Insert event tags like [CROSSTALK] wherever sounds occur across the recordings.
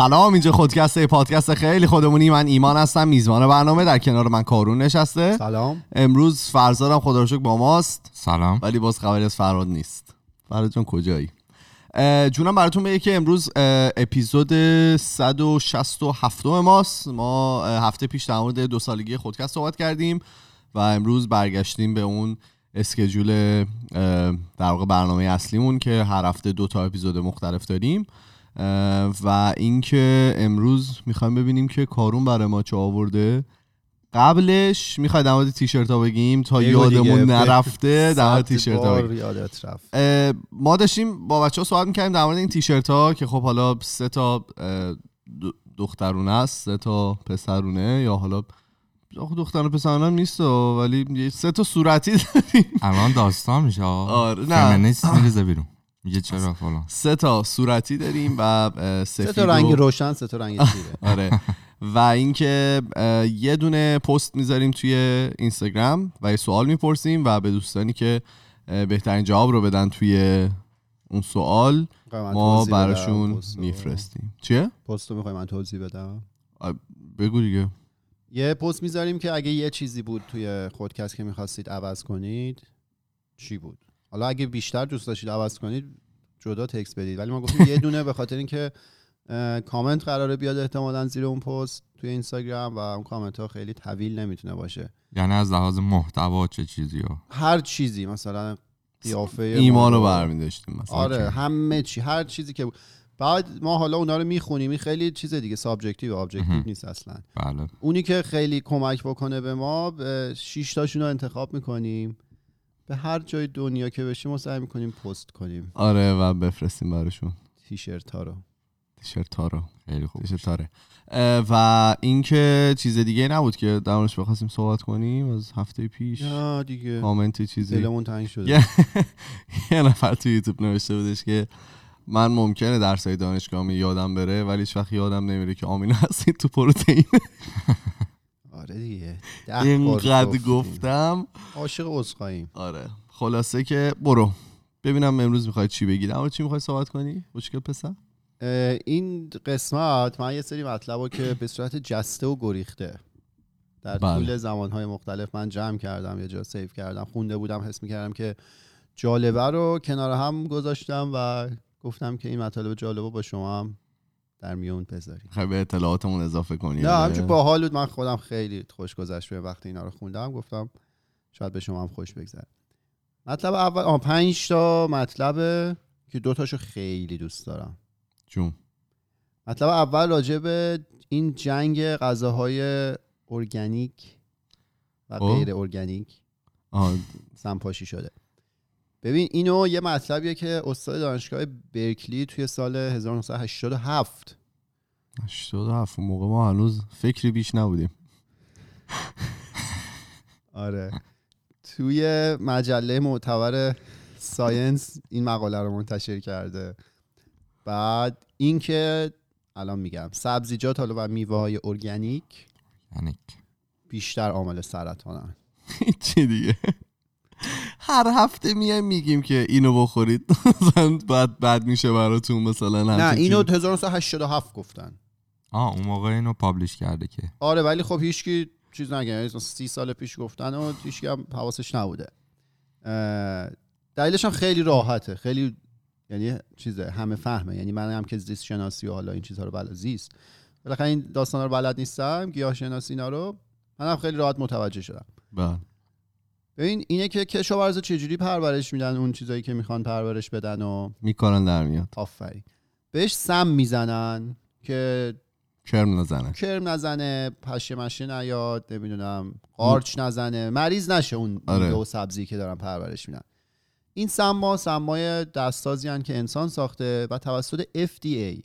سلام اینجا خودکسته پادکست خیلی خودمونی. من ایمان هستم میزبان برنامه در کنار من کارون نشسته. سلام. امروز فرزادم خدا رو شکر با ماست. سلام. ولی باز خبری از فراد نیست. فراد جان کجایی؟ جونم براتون بگه که امروز اپیزود 167 ماست. ما هفته پیش در مورد دو سالگی خودکست صحبت کردیم و امروز برگشتیم به اون اسکجول در واقع برنامه اصلیمون که هر هفته دو تا اپیزود مختلف داریم. و اینکه امروز می‌خوایم ببینیم که کارون برای ما چه آورده. قبلش می‌خوای در مورد تیشرت ها بگیم تا. یادمون نرفته در مورد تیشرت ها بار بگیم. یادت رفت. اه، ما داشتیم با بچه ها صحبت می‌کردیم در مورد این تیشرت ها که خب حالا سه تا دخترونه است سه تا پسرونه یا حالا آخه دختر و پسرونه هم نیست ولی سه تا صورتی داریم. الان داستان میشه آره، نه. فمینیست میریزه بیرون. میگه چرا فلان. سه تا صورتی داریم و سه تا رنگ و- روشن سه تا رنگ [LAUGHS] تیره آره. و اینکه یه دونه پست می‌ذاریم توی اینستاگرام و یه سوال می‌پرسیم و به دوستانی که بهترین جواب رو بدن توی اون سوال ما براشون؟ میفرستیم. چیه؟ پستو می‌خوای من توضیح بدم؟ بگو دیگه. یه پست می‌ذاریم که اگه یه چیزی بود توی خودکست که می‌خواستید عوض کنید چی بود؟ حالا اگه بیشتر دوست داشتید عوض کنید جدا تکس بدید. ولی ما گفتیم یه دونه به خاطر اینکه کامنت قراره بیاد احتمالا زیر اون پست توی اینستاگرام و اون کامنت ها خیلی طویل نمی‌تونه باشه. یعنی از لحاظ محتوا چه چیزی ها هر چیزی مثلا قیافه ایمان رو برمیداشتیم مثلا آره. همه چی هر چیزی که بود. بعد ما حالا اونا رو می‌خونیم این خیلی چیز دیگه subjective. objective. نیست اصلا. بله. اونی که خیلی کمک بکنه به ما شش تاشون رو انتخاب می‌کنیم. به هر جای دنیا که بشیم ما سعی می‌کنیم پست کنیم. آره و بفرستیم براشون. تیشرت ها رو. تیشرت ها رو. خیلی خوب. تیشرت ها و اینکه چیز دیگه نبود که در موردش بخواستیم صحبت کنیم از هفته پیش. یا دیگه. کامنت چیزی. دلمون تنگ شده. [LAUGHS] یه نفر تو یوتیوب نوشته بودش که من ممکنه درسای دانشگاه یادم بره ولی هیچ وقت یادم نمیره که آمینو هستید تو پروتئین. [LAUGHS] آره دیگه. اینقدر. گفتم. عاشق عذرخواهیم. آره. خلاصه که برو. ببینم امروز می‌خوای چی بگی اما چی می‌خوای صحبت کنی؟ خوشگل پسر؟ این قسمت من یه سری مطلب که به صورت جسته و گریخته در بله. طول زمانهای مختلف من جمع کردم یه جا سیف کردم خونده بودم حس می‌کردم که جالبه رو کنار هم گذاشتم و گفتم که این مطالب جالبه با شما هم در میون بذاریم می‌خوای به اطلاعاتمون اضافه کنی نه. همچون باحال بود. من خودم خیلی خوش گذشت وقتی اینا رو خوندم. گفتم شاید به شما هم خوش بگذره. مطلب اول آه پنج تا مطلبه که دو تاشو خیلی دوست دارم. جون. مطلب اول راجع به این جنگ غذاهای ارگانیک و خب. غیر ارگانیک. سمپاشی شده. ببین اینو یه مطلبیه که استاد دانشگاه برکلی توی سال 1987 87 اون موقع ما هنوز فکری بیش نبودیم. آره. توی مجله معتبر ساینس این مقاله رو منتشر کرده. بعد اینکه الان میگم سبزیجات حالا و میوه های ارگانیک. بیشتر عامل سرطانن. [LAUGHS] چی دیگه؟ هر هفته میایم میگیم که اینو بخورید. [LAUGHS] مثلا بعد بد میشه براتون مثلا نه اینو چیزی. 1987 گفتن. آه اون موقع اینو پابلش کرده که. آره ولی خب هیچکی چیز نگه. یعنی سی سال پیش گفتن و هیچکی هم حواسش نبوده. دلیلش هم خیلی راحته. خیلی یعنی چیزه همه فهمه. یعنی من هم که زیست شناسی و حالا این چیزها رو بلد زیست. بالاخره این داستانا رو بلد نیستم گیاه شناسی اینا رو. من هم خیلی راحت متوجه شدم. بله. ببین اینه که کشاورزا چجوری پرورش میدن اون چیزایی که می‌خوان پرورش بدن و میکارن در میاد. آفرین. بهش سم می‌زنن که کرم نزنه. کرم نزنه پشه مشه نیاد نمی‌دونم قارچ نزنه مریض نشه اون آره. و سبزی که دارن پرورش میدن. این سما سمای دستازی هن که انسان ساخته و توسط FDA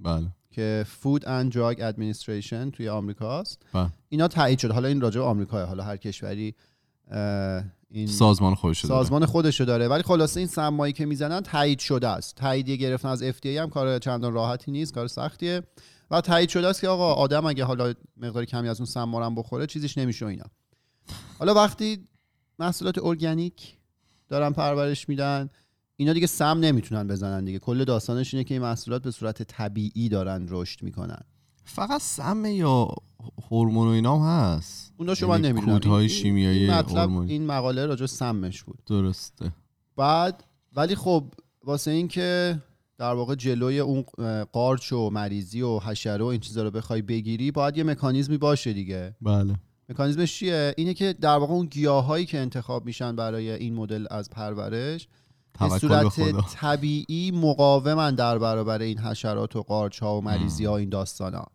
بله. که Food and Drug Administration توی آمریکاست. بله. اینا تایید شد حالا این راجع به آمریکا حالا هر کشوری این سازمان خودش داره. سازمان خودشو داره. ولی خلاصه این سمایی که می‌زنن تایید شده است. تاییدیه گرفتن از FDA هم کار چندان راحتی نیست کار سختیه. و تایید شده است که آقا آدم اگه حالا مقدار کمی از اون سما رو هم بخوره چیزیش نمیشه و اینا. حالا وقتی محصولات ارگانیک دارن پرورش میدن اینا دیگه سم نمی‌تونن بزنن دیگه. کل داستانش اینه که این محصولات به صورت طبیعی دارن رشد می‌کنن. فقط سم یا هورمون و اینا هم هست. اونا شما یعنی نمی‌دونم. کودهای شیمیایی این مطلب. این مقاله راجع سمش بود. درسته. بعد ولی خب واسه اینکه در واقع جلوی اون قارچ و مریضی و حشره و این چیزا رو بخوای بگیری باید یه مکانیزمی باشه دیگه. بله. مکانیزمش چیه؟ اینه که در واقع اون گیاهایی که انتخاب میشن برای این مدل از پرورش به صورت طبیعی مقاومن در برابر این حشرات و قارچ ها و مریضی ها این داستان ها.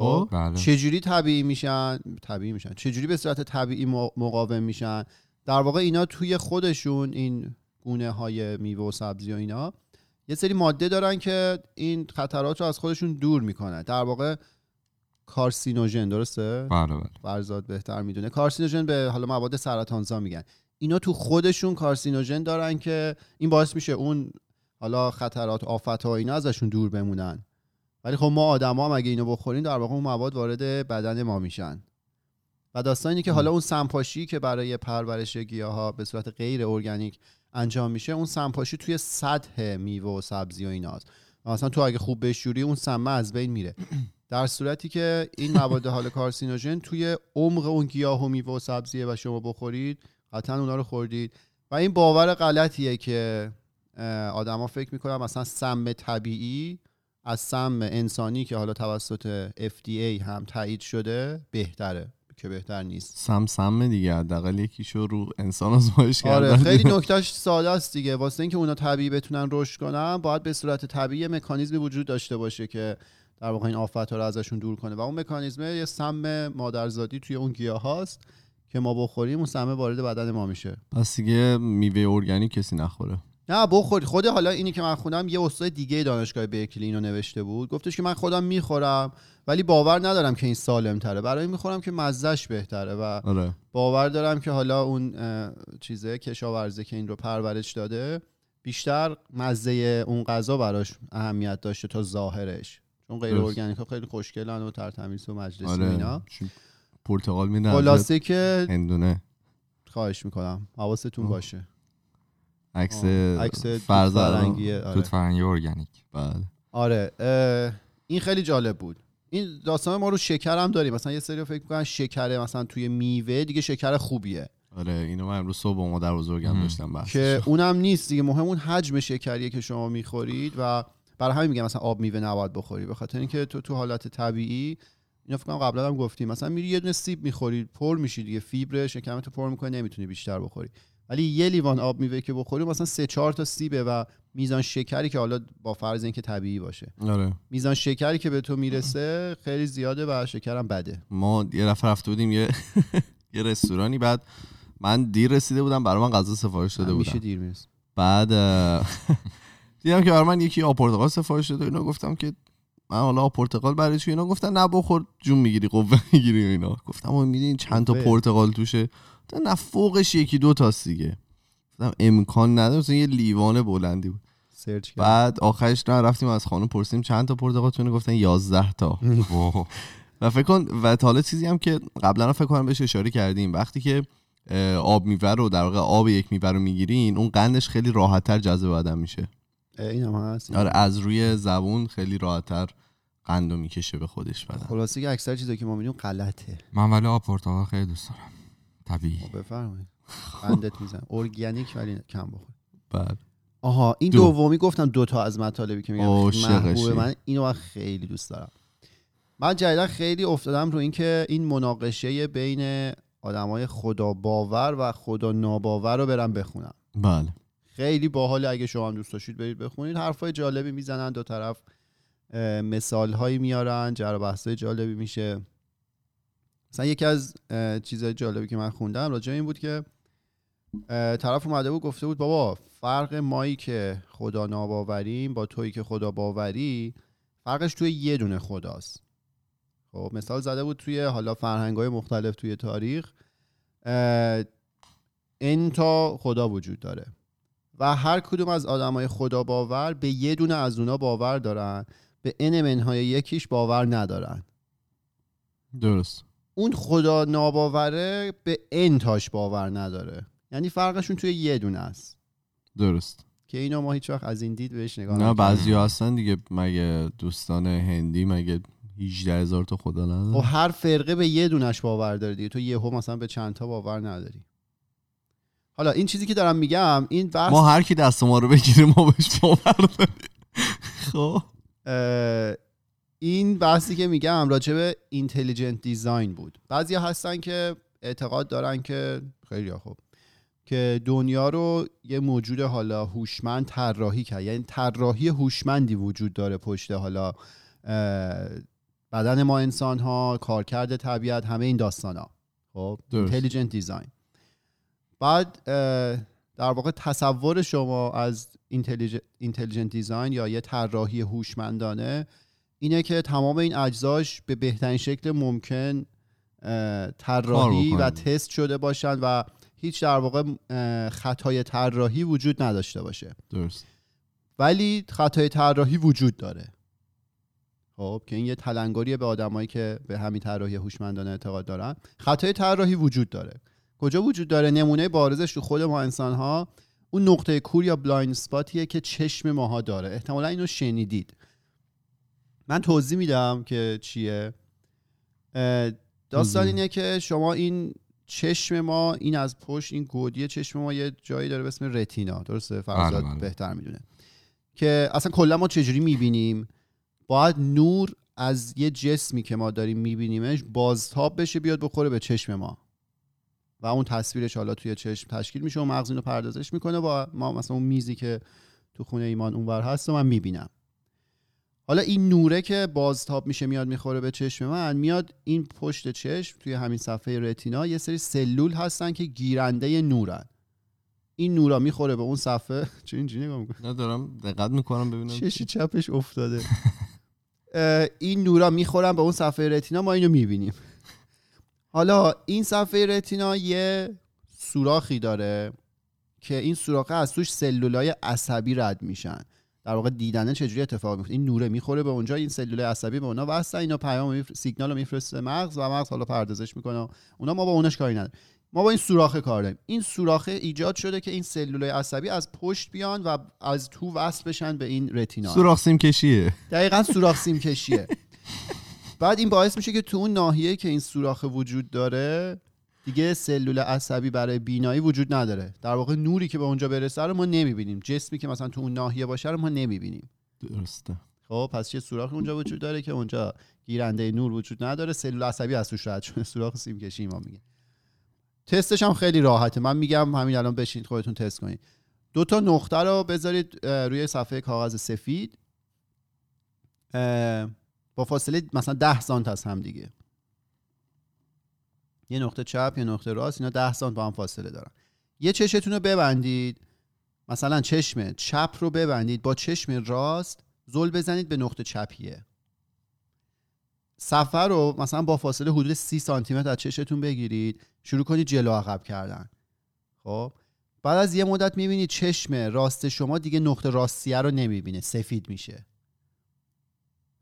خب؟ بله. چجوری طبیعی میشن؟ طبیعی میشن. چجوری به صورت طبیعی مقاوم میشن؟ در واقع اینا توی خودشون این گونه های میوه و سبزی و اینا یه سری ماده دارن که این خطرات رو از خودشون دور می‌کنن. در واقع کارسینوژن درسته؟ بله بله. فرزاد بهتر می‌دونه. کارسینوژن به حالا مواد سرطانزا میگن. اینا تو خودشون کارسینوژن دارن که این باعث میشه اون حالا خطرات آفت ها اینا ازشون دور بمونن. ولی خب ما آدما هم اگه اینو بخوریم در واقع اون مواد وارد بدن ما میشن. و داستان اینه که حالا اون سمپاشی که برای پرورش گیاها به صورت غیر ارگانیک انجام میشه اون سمپاشی توی سطح میوه و سبزی و ایناست. و مثلا تو اگه خوب بشوری اون سمه از بین میره. [CLEARS THROAT] در صورتی که این مواد حال کارسینوژن توی عمق اون گیاه و میوه و سبزیه و شما بخورید قطعا اونا رو خوردید. و این باور غلطیه که آدما فکر می‌کنن مثلا سم طبیعی از سم انسانی که حالا توسط FDA هم تایید شده بهتره که بهتر نیست. سم سم دیگه حداقل یکیشو رو انسان آزمایش آره کردن خیلی نکتهش ساده است دیگه. واسه اینکه اونا طبیعی بتونن رشد کنن باید به صورت طبیعی مکانیزمی وجود داشته باشه که در واقع این آفت ها رو ازشون دور کنه. و اون مکانیزم یه سم مادرزادی توی اون گیاه هاست که ما بخوریم اون سمه وارد بدن ما میشه. پس دیگه میوه ارگانیک کسی نخوره. نه بخورید خود حالا اینی که من خودم یه استاد دیگه دانشگاه برکلی اینو نوشته بود. گفتش که من خودم می‌خورم ولی باور ندارم که این سالم تره برای می‌خورم که مزهش بهتره و آره. باور دارم که حالا اون چیزه کشاورزه که این رو پرورش داده بیشتر مزه اون غذا براش اهمیت داشته تا ظاهرش. چون غیر. ارگانیک ها خیلی خوشگلن و ترتمیز و مجلسی آره. اینا. پرتقال میدن خلاصه که هندونه. خواهش می‌کنم. حواستون. باشه. عکس عکس فرنگی آره. توت فرنگی ارگانیک. بله. آره این خیلی جالب بود. این داستان ما رو شکر هم داریم. مثلا یه سری فکر می‌کنن شکر مثلا توی میوه دیگه شکر خوبیه. آره اینو من امروز صبح با مادر بزرگم. داشتم بحث که اونم نیست دیگه. مهم اون حجم شکریه که شما می‌خورید و برای همین میگم مثلا آب میوه نباید بخوری. به خاطر اینکه تو تو حالت طبیعی اینا فکر کنم قبلا هم گفتیم. مثلا میری یه دونه سیب می‌خوری پر میشی دیگه. فیبر شکمت پر می‌کنه نمی‌تونی بیشتر بخوری. ولی یه لیوان آب میوه که بخوری مثلا سه چهار تا سیبه و میزان شکری که حالا با فرض اینکه طبیعی باشه. آره. میزان شکری که به تو می‌رسه خیلی زیاده و شکرم بده. ما یه دفعه رفته بودیم یه [LAUGHS] یه رستورانی بعد من دیر رسیده بودم برای من غذا سفارش داده بودم دیر می‌رسه بعد [LAUGHS] دیدم که برای من یکی آب پرتقال سفارش داده اینا گفتم که من حالا آب پرتقال برای چی؟ اینا گفتن نه بخور جون می‌گیری قوه می‌گیری اینا. گفتم آقا میدین چند تا. پرتقال توشه. نه فوقش یکی دو تاست دیگه. گفتم امکان نداره مثلا یه لیوان بلندی بود. سرچ بعد آخرش نه رفتیم از خانم پرسیدیم چند تا پرتقال تونه گفتن 11 تا. [LAUGHS] و فکر کن و تا حالا چیزی هم که قبلا هم فکر کنم بهش اشاره کردیم وقتی که آب میوه رو در واقع آب یک میوه رو می‌گیرین اون قندش خیلی راحتتر جذب بدن میشه. اینم هست. آره از روی زبون خیلی راحتتر قند رو می‌کشه به خودش بدن. خلاصه که اکثر چیزایی که ما می‌دونیم غلطه. من ولی آب پرتقال خیلی دوست دارم. طبیعی. خب بفرمایید. بندت میزن ارگانیک ولی کم بخور. بعد. آها این دو. دومی گفتم دو تا از مطالبی که میگم. محبوب من اینو من خیلی دوست دارم. من جدیدا خیلی افتادم رو اینکه این مناقشه بین آدمای خدا باور و خدا ناباور رو برم بخونم. بله. خیلی باحال اگه شما هم دوست داشتید برید بخونید. حرفای جالبی می‌زنن دو طرف مثال هایی میارن جر و بحثای جالبی میشه. مثلا یکی از چیزهای جالبی که من خوندم راجع این بود که طرف اومده بود گفته بود بابا فرق مایی که خدا ناباوریم با تویی که خدا باوری فرقش توی یه دونه خداست. خب مثال زده بود توی حالا فرهنگ های مختلف توی تاریخ این تا خدا وجود داره و هر کدوم از آدمای خدا باور به یه دونه از اونا باور دارن به ان منهای یکیش باور ندارن. درست. اون خدا ناباوره به ان تاش باور نداره. یعنی فرقشون توی یه دونه است. درست. که اینو ما هیچ وقت از این دید بهش نگاه نه. بعضی هستن دیگه مگه دوستان هندی مگه 18 هزار تا خدا خب نداره هر فرقه به یه دونش باور داره دیگه. تو یهو مثلا به چند تا باور نداری. حالا این چیزی که دارم میگم این بحث ما هر کی دست ما رو بگیره ما بهش باور داریم. [LAUGHS] خب. این بحثی که میگم راجع به اینتلیجنت دیزاین بود. بعضی هستن که اعتقاد دارن که خیلی خوب که دنیا رو یه موجود حالا هوشمند طراحی کرد. یعنی طراحی هوشمندی وجود داره پشت حالا بدن ما انسان ها کارکرد طبیعت همه این داستان ها خب. intelligent design بعد در واقع تصور شما از intelligent design یا یه طراحی هوشمندانه اینه که تمام این اجزاش به بهترین شکل ممکن طراحی و تست شده باشن و هیچ در واقع خطای طراحی وجود نداشته باشه. درست. ولی خطای طراحی وجود داره. خب که این یه تلنگریه به آدمایی که به همین طراحی هوشمندانه اعتقاد دارن. خطای طراحی وجود داره. کجا وجود داره؟ نمونه بارزش تو خود ما انسان ها اون نقطه کور یا blind spot یه که چشم ماها داره. احتمالا اینو شنیدید. من توضیح میدم که چیه. داستان. اینه که شما این چشم ما این از پشت این گودی چشم ما یه جایی داره به اسم retina. درسته؟ فرزاد بله، بله. بهتر می‌دونه. که اصلا کلا ما چجوری می‌بینیم؟ باید نور از یه جسمی که ما داریم میبینیمش بازتاب بشه بیاد بخوره به چشم ما. و اون تصویرش حالا توی چشم تشکیل میشه و مغز اینو پردازش می‌کنه با ما مثلا اون میزی که تو خونه ایمان اونور هست و من می‌بینم. حالا این نوره که بازتاب میشه میاد می‌خوره به چشم من میاد این پشت چشم توی همین صفحه رتینا یه سری سلول هستن که گیرنده نورن. این نورا می‌خوره به اون صفحه. [LAUGHS] چه اینجوری نگاه می‌کنی؟ ندارم دقت می‌کنم ببینم چشی چپش افتاده. این نورا می‌خورن به اون صفحه رتینا ما اینو می‌بینیم. حالا این صفحه رتینا یه سوراخی داره که این سوراخه از توش سلولای عصبی رد میشن. در واقع دیدنه چجوری اتفاق میفته؟ این نوره می‌خوره به اونجا این سلولای عصبی به اونا وصلن اینا پیام میفر... سیگنال رو میفرسته مغز و مغز حالا پردازش می‌کنه اونا ما با اونش کاری نداریم. ما با این سوراخه کار داریم. این سوراخه ایجاد شده که این سلولای عصبی از پشت بیان و از تو وصل بشن به این رتینا. سوراخ سیم کشیه. دقیقا سوراخ سیم [LAUGHS] کشیه. بعد این باعث میشه که تو اون ناحیه که این سوراخ وجود داره دیگه سلول عصبی برای بینایی وجود نداره. در واقع نوری که به اونجا برسه رو ما نمی‌بینیم. جسمی که مثلا تو اون ناحیه باشه رو ما نمی‌بینیم. درسته. خب پس یه سوراخ اونجا وجود داره که اونجا گیرنده نور وجود نداره. سلول عصبی از توش رد شده. سوراخ سیم کشی ما میگه. تستش هم خیلی راحته. من میگم همین الان بشینید خودتون تست کنید دو تا نقطه رو بذارید روی صفحه کاغذ سفید. با فاصله مثلا 10 سانت از هم دیگه. یه نقطه چپ یه نقطه راست اینا 10 سانت با هم فاصله دارن. یه چشتون رو ببندید. مثلا چشم چپ رو ببندید. با چشم راست زل بزنید به نقطه چپیه. صفحه رو مثلا با فاصله حدود 30 سانتی متر از چشتون بگیرید. شروع کنید جلو عقب کردن. خب؟ بعد از یه مدت می‌بینید چشم راست شما دیگه نقطه راستیه رو نمی‌بینه. سفید میشه.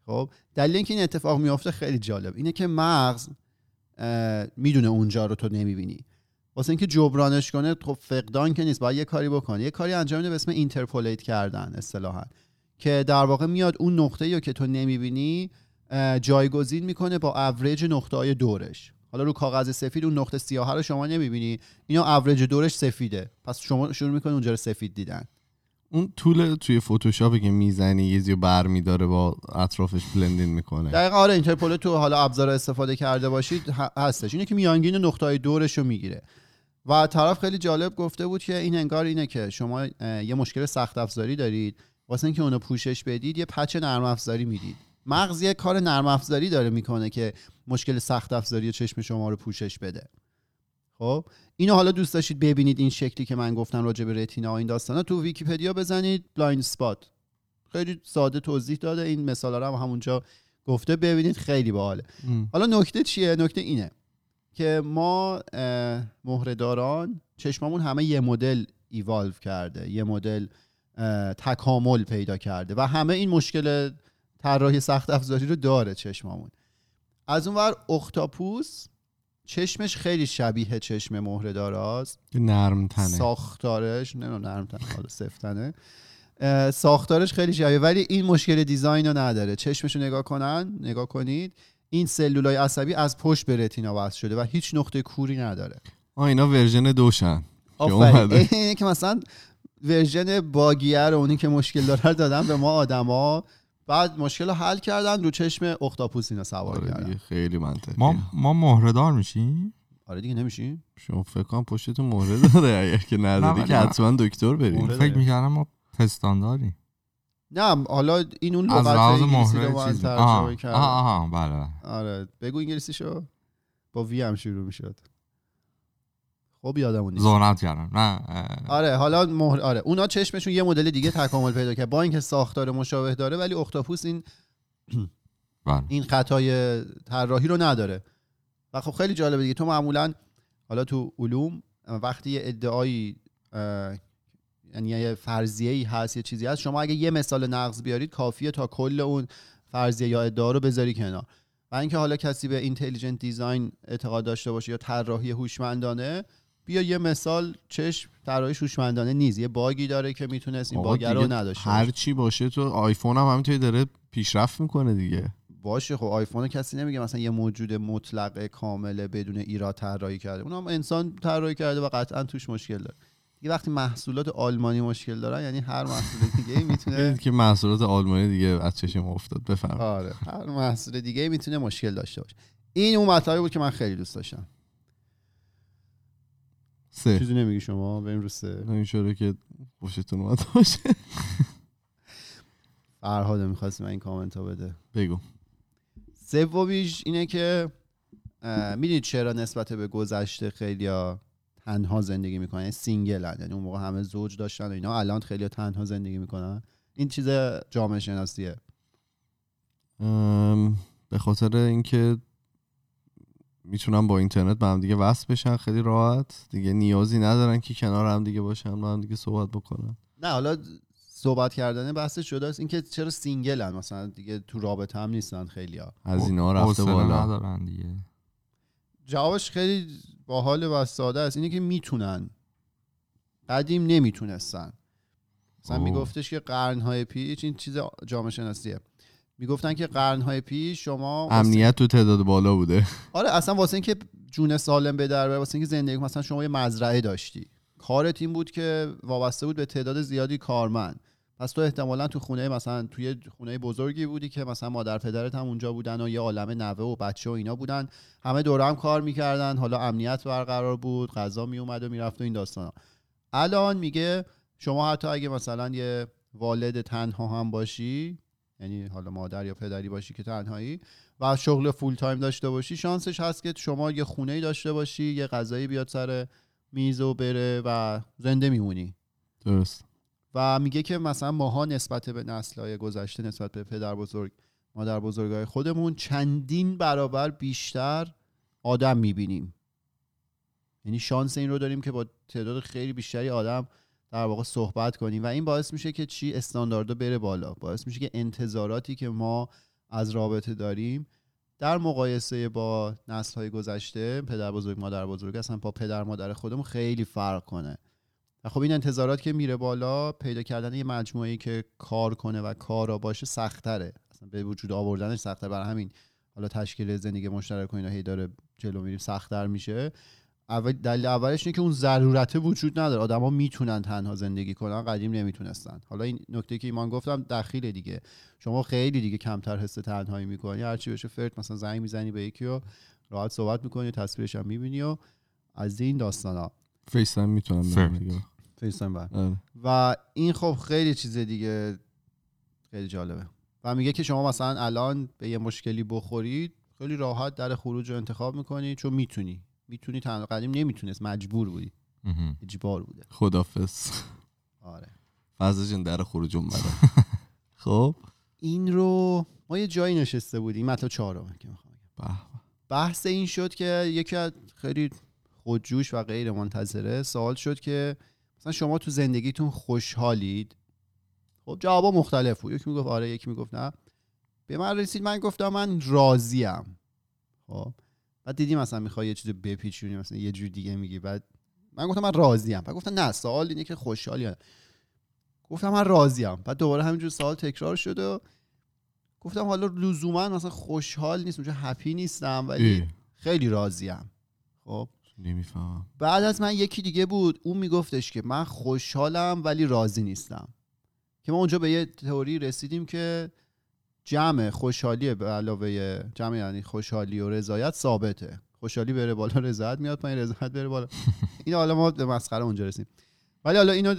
خب؟ دلیل اینکه این اتفاق میافته خیلی جالب. اینه که مغز می‌دونه اونجا رو تو نمی‌بینی. واسه اینکه جبرانش کنه خب فقدان که نیست باید یه کاری بکنه. یه کاری انجام میده به اسم اینترپولیت کردن اصطلاحا. که در واقع میاد اون نقطه رو که تو نمی‌بینی جایگزین می‌کنه با اوریج نقطه های دورش. حالا رو کاغذ سفید اون نقطه سیاه رو شما نمی‌بینی. اینو اوریج دورش سفیده. پس شما شروع می‌کنی اونجا رو سفید دیدن. اون tool توی فتوشاپی که می‌زنی یه زیو بر میداره با اطرافش blend این می‌کنه. دقیقا آره interpolate و حالا ابزار استفاده کرده باشید هستش. اینه که میانگین نقطه های دورش رو می‌گیره. و طرف خیلی جالب گفته بود که این انگار اینه که شما یه مشکل سخت افزاری دارید. واسه اینکه اونو پوشش بدید یه patch نرم افزاری می‌دید. مغز یه کار نرم افزاری داره می‌کنه که مشکل سخت افزاری چشم شما رو پوشش بده. خب. اینو حالا دوست داشتید ببینید این شکلی که من گفتم راجع به retina و این داستانا. تو ویکیپدیا بزنید blind spot. خیلی ساده توضیح داده. این مثالا رو هم همونجا گفته. ببینید خیلی باحاله. حالا نکته چیه؟ نکته اینه که ما مهرهداران چشممون همه یه مدل ایوالو کرده. یه مدل تکامل پیدا کرده و همه این مشکل طراحی سخت افزاری رو داره چشممون از اون ور اختاپوس چشمش خیلی شبیه چشم مهره داراست نرم تنه. ساختارش نه نرم تنه حالا سفت تنه ساختارش خیلی شبیه ولی این مشکل design رو نداره. چشمش رو نگاه کنن نگاه کنید. این سلولای عصبی از پشت به retina وصل شده و هیچ نقطه کوری نداره. آه اینا version دوشن که [LAUGHS] مثلا ورژن باگیه رو اونی که مشکل داره دادن به ما آدما. بعد مشکل رو حل کردن رو چشم اختاپوس اینا سوار آره کردن. خیلی منطقی ما ما مهرهدار میشیم؟ آره دیگه نمیشیم. شما فکر کنم پشتتون مهره داره اگر که نداری نه، که. حتما دکتر بریم. فکر. می‌کردم ما پستان داریم نه حالا این اون از لغت انگلیسی رو مهره با هم چیز ترجمه آها آها، بله بله. آره بگو انگلیسی شو با وی هم شروع می‌شد. خب یادمون نیست. زونت کردم نه آره حالا مهر آره. اونا چشمشون یه مدل دیگه تکامل پیدا کرد. با اینکه ساختار مشابه داره ولی اختاپوس این [CLEARS THROAT] بله. این خطای طراحی رو نداره. و خب خیلی جالبه دیگه. تو معمولا حالا تو علوم وقتی یه ادعایی یعنی یه فرضیه ای هست یه چیزی هست شما اگه یه مثال نقض بیارید کافیه تا کل اون فرضیه یا ادعا رو بذاری کنار. و اینکه حالا کسی به intelligent design اعتقاد داشته باشه یا طراحی هوشمندانه بیا یه مثال چشم طراحیش هوشمندانه نیست. یه bug ی داره که می‌تونست این bug رو نداشته هر. چی باشه تو آیفون هم همینطوری داره پیشرفت می‌کنه دیگه. باشه خب آیفون رو کسی نمیگه مثلا یه موجود مطلق کامله بدون ایراد طراحی کرده. اونم انسان طراحی کرده و قطعا توش مشکل داره. دیگه وقتی محصولات آلمانی مشکل دارن یعنی هر محصول دیگه می‌تونه [LAUGHS] که محصولات آلمانی دیگه از چشم افتاد بفرم آره هر محصول دیگه می‌تونه مشکل داشته باشه. این اون مطلبی بود که من خیلی دوست داشتم. سه. چیزی نمیگی شما؟ بریم رو سه. این شده که خوشتون اومد باشه. [LAUGHS] فرهاد می‌خواست من این کامنت ها بده. بگو. سومیش اینه که می‌دونید چرا نسبت به گذشته خیلی تنها زندگی می‌کنن؟ یعنی single یعنی اون موقع همه زوج داشتن و اینا الان خیلی تنها زندگی می‌کنن. این چیز جامعه شناسیه. به خاطر اینکه می‌تونن با اینترنت به هم دیگه وصل بشن خیلی راحت. دیگه نیازی ندارن که کنار هم دیگه باشن با هم دیگه صحبت بکنن. نه حالا صحبت کردن بحث شده است. اینکه چرا سینگلن؟ مثلا دیگه تو رابطه هم نیستن خیلی ها از اینا رفته بالا. ندارن دیگه. جوابش خیلی باحال و ساده است. اینه که می‌تونن. قدیم نمی‌تونستن. مثلا. میگفتش که قرنهای پیش این چیز جامعه شناسیه می‌گفتن که قرنهای پیش شما امنیت تو تعداد بالا بوده. آره اصلا واسه اینکه جون سالم به در واسه اینکه زندگی مثلا شما یه مزرعه داشتی. کارت این بود که وابسته بود به تعداد زیادی کارمند. پس تو احتمالا تو خونه مثلا توی خونه بزرگی بودی که مثلا مادر پدرت هم اونجا بودن و یه عالم نوه و بچه و اینا بودن. همه دور هم کار می‌کردن. حالا امنیت برقرار بود غذا میومد و می‌رفت و این داستانا. الان میگه شما حتی اگه مثلا یه والد تنها هم باشی یعنی حالا مادر یا پدری باشی که تنهایی و شغل فول تایم داشته باشی شانسش هست که شما یه خونه داشته باشی یه غذایی بیاد سر میز و بره و زنده میمونی. درست. و میگه که مثلا ماها نسبت به نسلهای گذشته نسبت به پدر بزرگ مادر بزرگای خودمون چندین برابر بیشتر آدم می‌بینیم. یعنی شانس این رو داریم که با تعداد خیلی بیشتری آدم در واقع صحبت کنیم. و این باعث میشه که چی؟ استانداردها بره بالا. باعث میشه که انتظاراتی که ما از رابطه داریم در مقایسه با نسل های گذشته پدر بزرگ مادر بزرگ اصلا با پدر مادر خودمون خیلی فرق کنه. و خب این انتظارات که میره بالا پیدا کردن یه مجموعه که کار کنه و کارا باشه سختره. اصلا به وجود آوردنش سختره برای همین حالا تشکیل زندگی مشترک و اینا هی داره جلو میریم سختتر میشه. اول دلیل اولش اینه که اون ضرورت وجود نداره. آدما می‌تونن تنها زندگی کنن قدیم نمی‌تونستن. حالا این نکته که ایمان گفتم دخیل دیگه. شما خیلی دیگه کمتر حس تنهایی می‌کنی. هرچی بشه فرد مثلا زنگ می‌زنی به یکی و راحت صحبت می‌کنی تصویرش هم می‌بینی و از این داستانا. FaceTime می‌تونم آره. و این خب خیلی چیز دیگه خیلی جالبه. و میگه که شما مثلا الان به یه مشکلی بخورید خیلی راحت در خروج رو انتخاب می‌کنی چون می‌تونی. می‌تونی تنها قدیم نمی‌تونست مجبور بودی. اجبار بوده. خدافز آره. فضل جون در خروج اومده [LAUGHS] خب. این رو ما یه جایی نشسته بودیم مطلب چهارم که می‌خوام. بحث این شد که یکی از خیلی خودجوش و غیر منتظره سوال شد که مثلا شما تو زندگیتون خوشحالید؟ خب جوابا مختلف بود. یکی می‌گفت آره یکی می‌گفت نه. به من رسید من گفتم من راضیم. خب. بعد دیدی مثلا می‌خوای یه چیزی بپیچونی مثلا یه جور دیگه میگی. بعد من گفتم من راضیم. بعد گفتم نه سوال اینه که خوشحالی گفتم من راضیم. بعد دوباره همینجور سوال تکرار شد و گفتم حالا لزوما مثلا خوشحال نیستم چون هپی نیستم ولی ای، خیلی راضیم. خب؟ نمی‌فهمم. بعد از من یکی دیگه بود اون میگفتش که من خوشحالم ولی راضی نیستم. که ما اونجا به یه تئوری رسیدیم که جمع خوشحالی به علاوه جمع یعنی خوشحالی و رضایت ثابته. خوشحالی بره بالا رضایت میاد پایین رضایت بره بالا. این حالا ما به مسخره اونجا رسیم ولی حالا اینو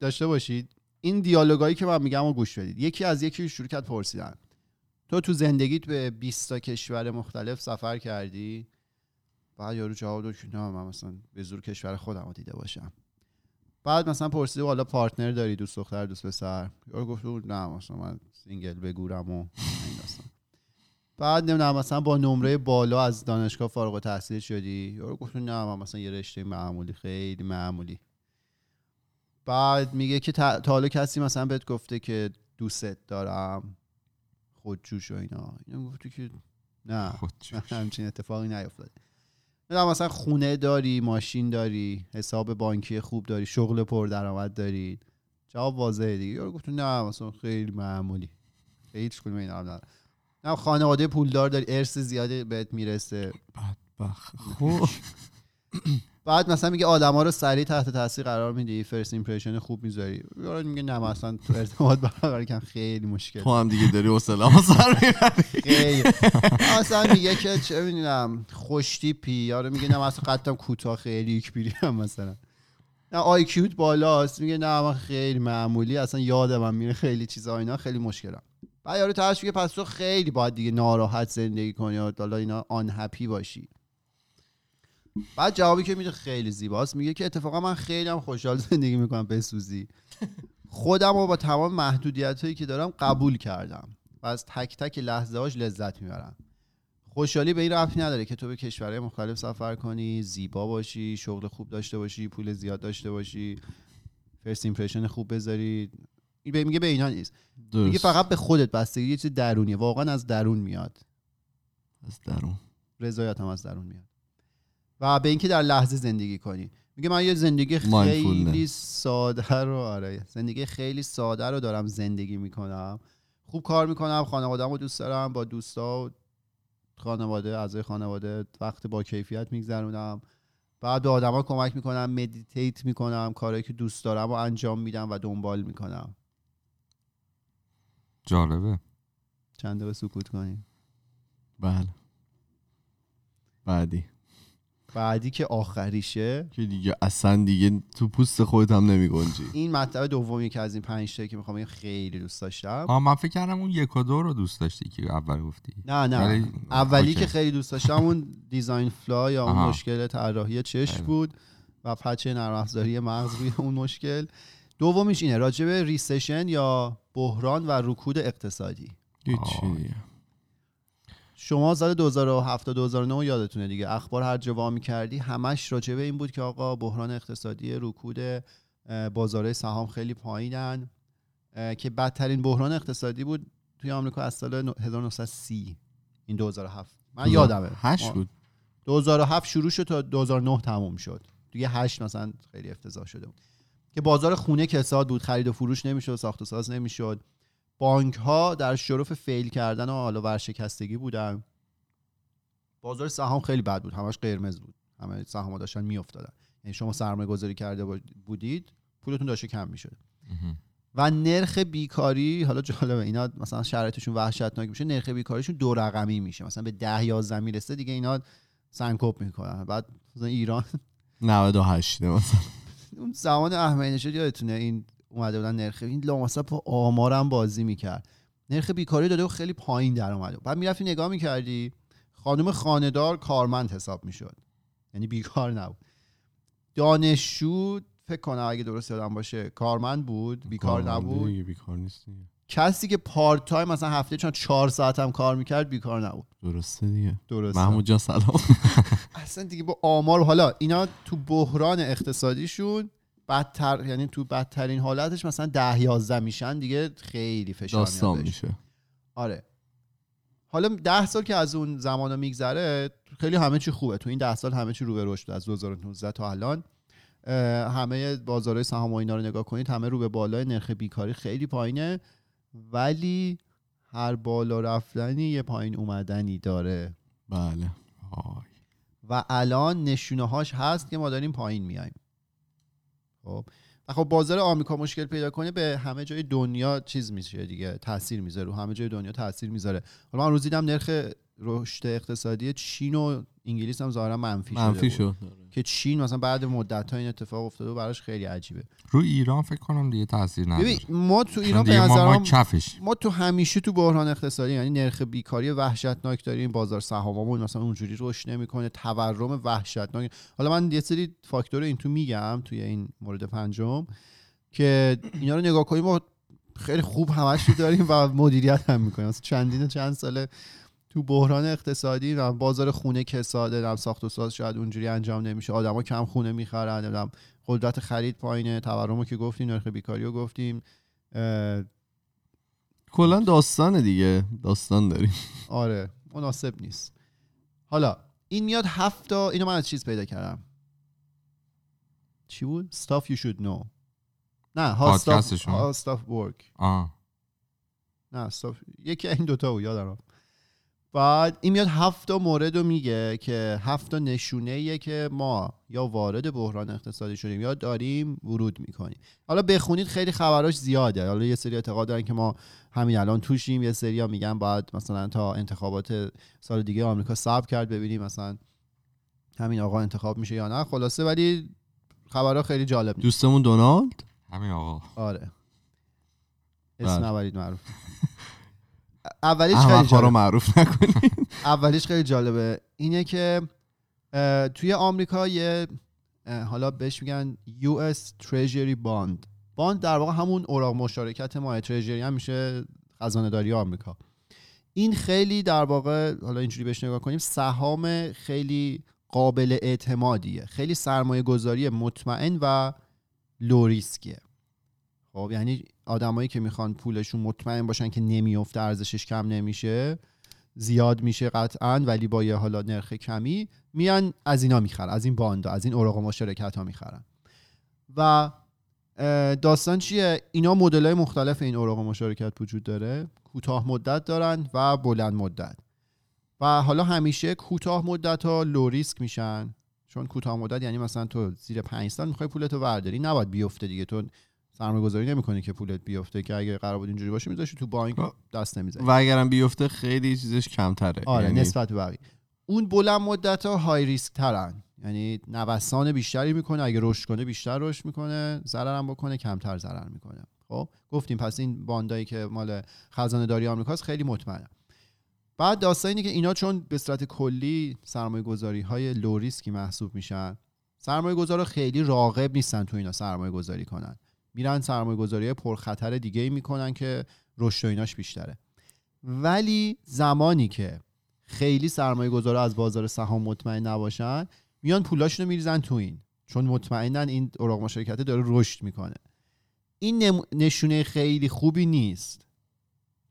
داشته باشید. این دیالوگایی که من میگم رو گوش بدید. یکی از یکی شروع کرد پرسیدن. تو تو زندگیت به 20 تا کشور مختلف سفر کردی؟ بعد یارو جواب داد که نه من مثلا به زور کشور خودم رو دیده باشم. بعد مثلا پرسیده حالا partner داری دوست دختر دوست پسر؟ یارو گفت نه مثلا من single بگورم و بعد نمی‌دونم مثلا با نمره بالا از دانشگاه فارغ التحصیل شدی؟ یارو گفت نه من مثلا یه رشته معمولی خیلی معمولی. بعد میگه که تا حالا کسی مثلا بهت گفته که دوستت دارم خودجوش و اینا. اینا گفته که نه. [LAUGHS] همچین اتفاقی نیفتاده. نه مثلا خونه داری ماشین داری حساب بانکی خوب داری شغل پردرآمد داری. جواب واضحه دیگه. یارو گفت نه مثلا خیلی معمولی. هیچ کدوم اینا هم. نه خانواده پولدار داری ارث زیاده بهت می‌رسه. بدبخت. خب. [LAUGHS] بعد مثلا میگه آدما رو سریع تحت تاثیر قرار میدی first impression خوب می‌ذاری. یارو میگه نه مثلا تو ارتباط برقرار کردن خیلی مشکل. تو هم دیگه داری حوصله‌مو سر می‌بری. خیلی. مثلا میگه که چه می‌دونم خوشتیپی یارو میگه نه مثلا قدم کوتاه خیلی یک هم مثلا. نه آی کیوت بالاست. میگه نه من خیلی معمولی. اصلا یادم میره خیلی چیزا اینا. خیلی مشکلم. بعد یارو تاش میگه پس تو خیلی باید دیگه ناراحت زندگی کنی یا حالا اینا آن هپی باشی. بعد جوابی که میده خیلی زیباست میگه که اتفاقا من خیلی هم خوشحال زندگی می‌کنم بسوزی. خودم رو با تمام محدودیت هایی که دارم قبول کردم و از تک تک لحظه هاش لذت می‌برم. خوشحالی به این ربطی نداره که تو به کشورهای مختلف سفر کنی زیبا باشی شغل خوب داشته باشی پول زیاد داشته باشی first impression خوب بذاری. این به- میگه به اینا نیست. میگه فقط به خودت بستگی یه چیز درونیه. واقعا از درون میاد. از درون. رضایت هم از درون میاد. و به اینکه در لحظه زندگی کنی. میگه من یه زندگی خیلی. ساده رو آره زندگی خیلی ساده رو دارم زندگی می‌کنم. خوب کار می‌کنم خانواده‌مو رو دوست دارم با دوستا و خانواده اعضای خانواده وقت با کیفیت میگذرونم. بعد به آدما کمک می‌کنم مدیتیت می‌کنم کارهایی که دوست دارم و انجام میدم و دنبال می‌کنم. جالبه. چند دقیقه سکوت کنیم. بله. بعدی. بعدی که آخریشه. که دیگه اصلا دیگه تو پوست خودت هم نمی گنجی این مطلب دومی که از این پنج تایی که می‌خوام بگم خیلی دوست داشتم. آه من فکر کردم اون یک و دو رو دوست داشتی که اول گفتی. نه نه. ولی- اولی اوکی. که خیلی دوست داشتم اون design flaw یا اون آها. مشکل طراحی چشم بله. بود و patch نرم افزاری مغز روی اون مشکل. دومیش اینه راجع به recession یا بحران و رکود اقتصادی. هیچی. شما سال 2007 تا 2009 یادتونه دیگه. اخبار هر جا می کردی همش راجع به این بود که آقا بحران اقتصادی رکود اه، بازارهای سهام خیلی پایینن که بدترین بحران اقتصادی بود توی آمریکا از سال 1930 این 2007 من یادمه هشت ما- بود. 2007 شروع شد تا 2009 تموم شد. دیگه 8 مثلا خیلی افتضاح شده بود. که بازار خونه کساد بود خرید و فروش نمی‌شد ساخت و ساز نمی‌شد. بانک ها در شرف فیل کردن و حالا ورشکستگی بودن. بازار سهام خیلی بد بود. همش قرمز بود. همه سهام ها داشتن میافتادن. یعنی شما سرمایه گذاری کرده بودید پولتون داشته کم می‌شد. و نرخ بیکاری حالا جالبه اینا مثلا شرایطشون وحشتناک میشه نرخ بیکاریشون دو رقمی میشه. مثلا به 10 11 می‌رسه دیگه اینا سنکوب می‌کنن. بعد مثلا ایران 98 مثلا. اون زمان احمدی نژاد یادتونه این اومده بودن نرخ این لامصب با آمارم بازی می‌کرد. نرخ بیکاری داده و خیلی پایین در اومده بعد می‌رفتی نگاه می‌کردی خانم خاندار کارمند حساب می‌شد. یعنی بیکار نبود. دانشجو فکر کنم اگه درست یادم باشه کارمند بود بیکار نبود. بیکار نیست دیگه. کسی که پارت تایم مثلا هفته چون چهار ساعت هم کار می‌کرد بیکار نبود. درسته دیگه. درسته. محمود جان سلام. [LAUGHS] اصلا دیگه با آمار حالا اینا تو بحران اقتصادیشون بدتر یعنی تو بدترین حالتش مثلا ده یازده میشن دیگه خیلی فشار داستان. میشه. آره. حالا ده سال که از اون زمان میگذره خیلی همه چی خوبه. تو این ده سال همه چی رو به رشد از 2019 تا الان همه بازارهای سهام و اینا رو نگاه کنید همه رو به بالای نرخ بیکاری خیلی پایینه ولی هر بالا رفتنی یه پایین اومدنی داره. بله. آی. و الان نشونه هاش هست که ما داریم پایین میایم. خب. و خب بازار آمریکا مشکل پیدا کنه به همه جای دنیا چیز میشه دیگه تاثیر می‌ذاره رو همه جای دنیا تاثیر می‌ذاره. حالا من روز دیدم نرخ رشد اقتصادی چین و انگلیس هم ظاهرا منفی, منفی شده بود. شد. که چین مثلا بعد مدت ها این اتفاق افتاده و براش خیلی عجیبه. رو ایران فکر کنم دیگه تاثیر نداره. ما تو ایران به ما, ما نظرم کفش. ما تو همیشه تو بحران اقتصادی یعنی نرخ بیکاری وحشتناک داریم بازار سهاممون مثلا اونجوری رشد نمی‌کنه تورم وحشتناک. حالا من یه سری فاکتور این تو میگم توی این مورد پنجم که اینا رو نگاه کنیم ما خیلی خوب همش داریم و مدیریت هم می‌کنیم. مثلا چندین چند ساله تو بحران اقتصادی و بازار خونه کساده نم ساخت و ساز شاید اونجوری انجام نمیشه. آدما کم خونه می‌خرن نمی‌دونم قدرت خرید پایینه. تورم رو که گفتیم نرخ بیکاری رو گفتیم. کلا داستانه دیگه. داستان داریم. آره مناسب نیست. حالا این میاد هفتا اینو من از چیز پیدا کردم. چی بود؟ stuff you should know. نه how stuff, work. نه stuff یکی این دوتا بود یادم رفت. بعد این میاد هفت تا مورد رو میگه که هفت تا نشونه ایه که ما یا وارد بحران اقتصادی شدیم یا داریم ورود می‌کنیم. حالا بخونید خیلی خبراش زیاده. حالا یه سری اعتقاد دارن که ما همین الان توشیم. یه سری ها میگن باید مثلا تا انتخابات سال دیگه آمریکا صبر کرد ببینیم مثلا همین آقا انتخاب میشه یا نه. خلاصه ولی خبرها خیلی جالب دوستمون دونالد؟ همین آقا. آره. اسم بله. نبرید معروف. [LAUGHS] اولیش خیلی رو جالب. معروف نکنی اولیش خیلی جالبه. اینه که توی آمریکا یه حالا بهش میگن US Treasury Bond باند. در واقع همون اوراق مشارکت ما تریجری هم میشه خزانه داری آمریکا. این خیلی در واقع حالا اینجوری بهش نگاه کنیم سهام خیلی قابل اعتمادیه. خیلی سرمایه گذاری مطمئن و لو ریسکیه. خب یعنی آدمایی که می‌خوان پولشون مطمئن باشن که نمیفته ارزشش کم نمیشه زیاد میشه قطعا ولی با یه حالا نرخ کمی میان از اینا می‌خرن از این باندا از این اوراق مشارکت ها می‌خرن. و داستان چیه؟ اینا مدل های مختلف این اوراق مشارکت وجود داره. کوتاه مدت دارن و بلند مدت. و حالا همیشه کوتاه مدت ها لو ریسک میشن. چون کوتاه مدت یعنی مثلا تو زیر 5 سال می‌خوای پولتو برداری. نباید بیفته دیگه. تو سرمایه گذاری نمی‌کنی که پولت بیفته که اگه قرار بود اینجوری باشه میذاشی تو بانک. دست نمی‌زنی و اگرم بیفته خیلی چیزش کمتره. آره یعنی نسبت به بقیه. اون بلند مدت ها های ریسک ترن. یعنی نوسان بیشتری می‌کنه اگه رشد کنه بیشتر رشد می‌کنه ضرر هم بکنه کمتر ضرر می‌کنه. خب؟ گفتیم پس این باندایی که مال خزانه داری آمریکاست خیلی مطمئنه بعد داستان اینه که اینا چون به صورت کلی سرمایه گذاری های لو ریسکی محسوب میشن سرمایه گذارا خیلی راغب نیستن تو اینا سرمایه گذاری کنن. میرن سرمایه گذاری پرخطر دیگه ای می‌کنن که رشد و ایناش بیشتره. ولی زمانی که خیلی سرمایه گذارا از بازار سهام مطمئن نباشن میان پولاشونو رو میریزن تو این. چون مطمئنن این اوراق مشارکته داره رشد می‌کنه. این نشونه خیلی خوبی نیست.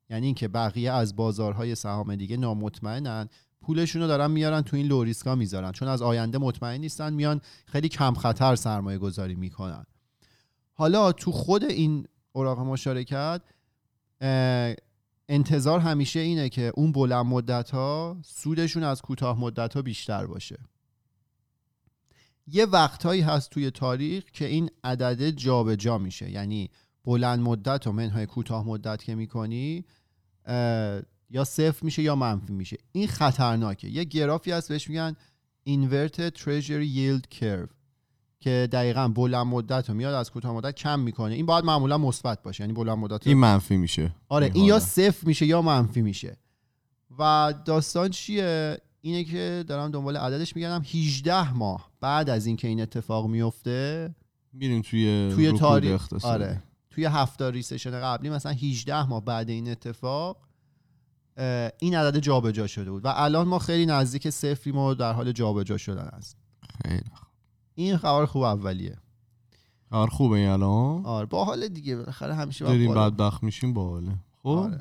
یعنی اینکه بقیه از بازارهای سهام دیگه نامطمئنن پولشون رو دارن میارن تو این لو ریسکا می‌ذارن. چون از آینده مطمئن نیستن میان خیلی کم خطر سرمایه گذاری می‌کنن. حالا تو خود این اوراق مشارکت انتظار همیشه اینه که اون بلند مدت ها سودشون از کوتاه مدت ها بیشتر باشه. یه وقتهایی هست توی تاریخ که این عدد جابجا جا میشه. یعنی بلند مدت و منهای کوتاه مدت که می‌کنی یا صفر میشه یا منفی میشه. این خطرناکه. یه گرافی هست بهش میگن inverted treasury yield curve. که دقیقا بلند مدت رو میاد از کوتاه مدت کم می‌کنه. این باید معمولا مثبت باشه یعنی بلند مدت این منفی میشه. آره این این یا. صفر میشه یا منفی میشه. و داستان چیه؟ اینه که دارم دنبال عددش میگردم. 18 ماه بعد از اینکه این اتفاق میفته میریم توی توی تاریخ. آره توی هفته ریسشن قبلی مثلا 18 ماه بعد این اتفاق این عدد جابجا شده بود. و الان ما خیلی نزدیک صفریم و در حال جابجا شدن است خیلی. این خبر خوب اولیه. کار خوبه این الان؟ آره با حال دیگه بالاخره همیشه داریم بدبخت میشیم باحاله خب؟ آره.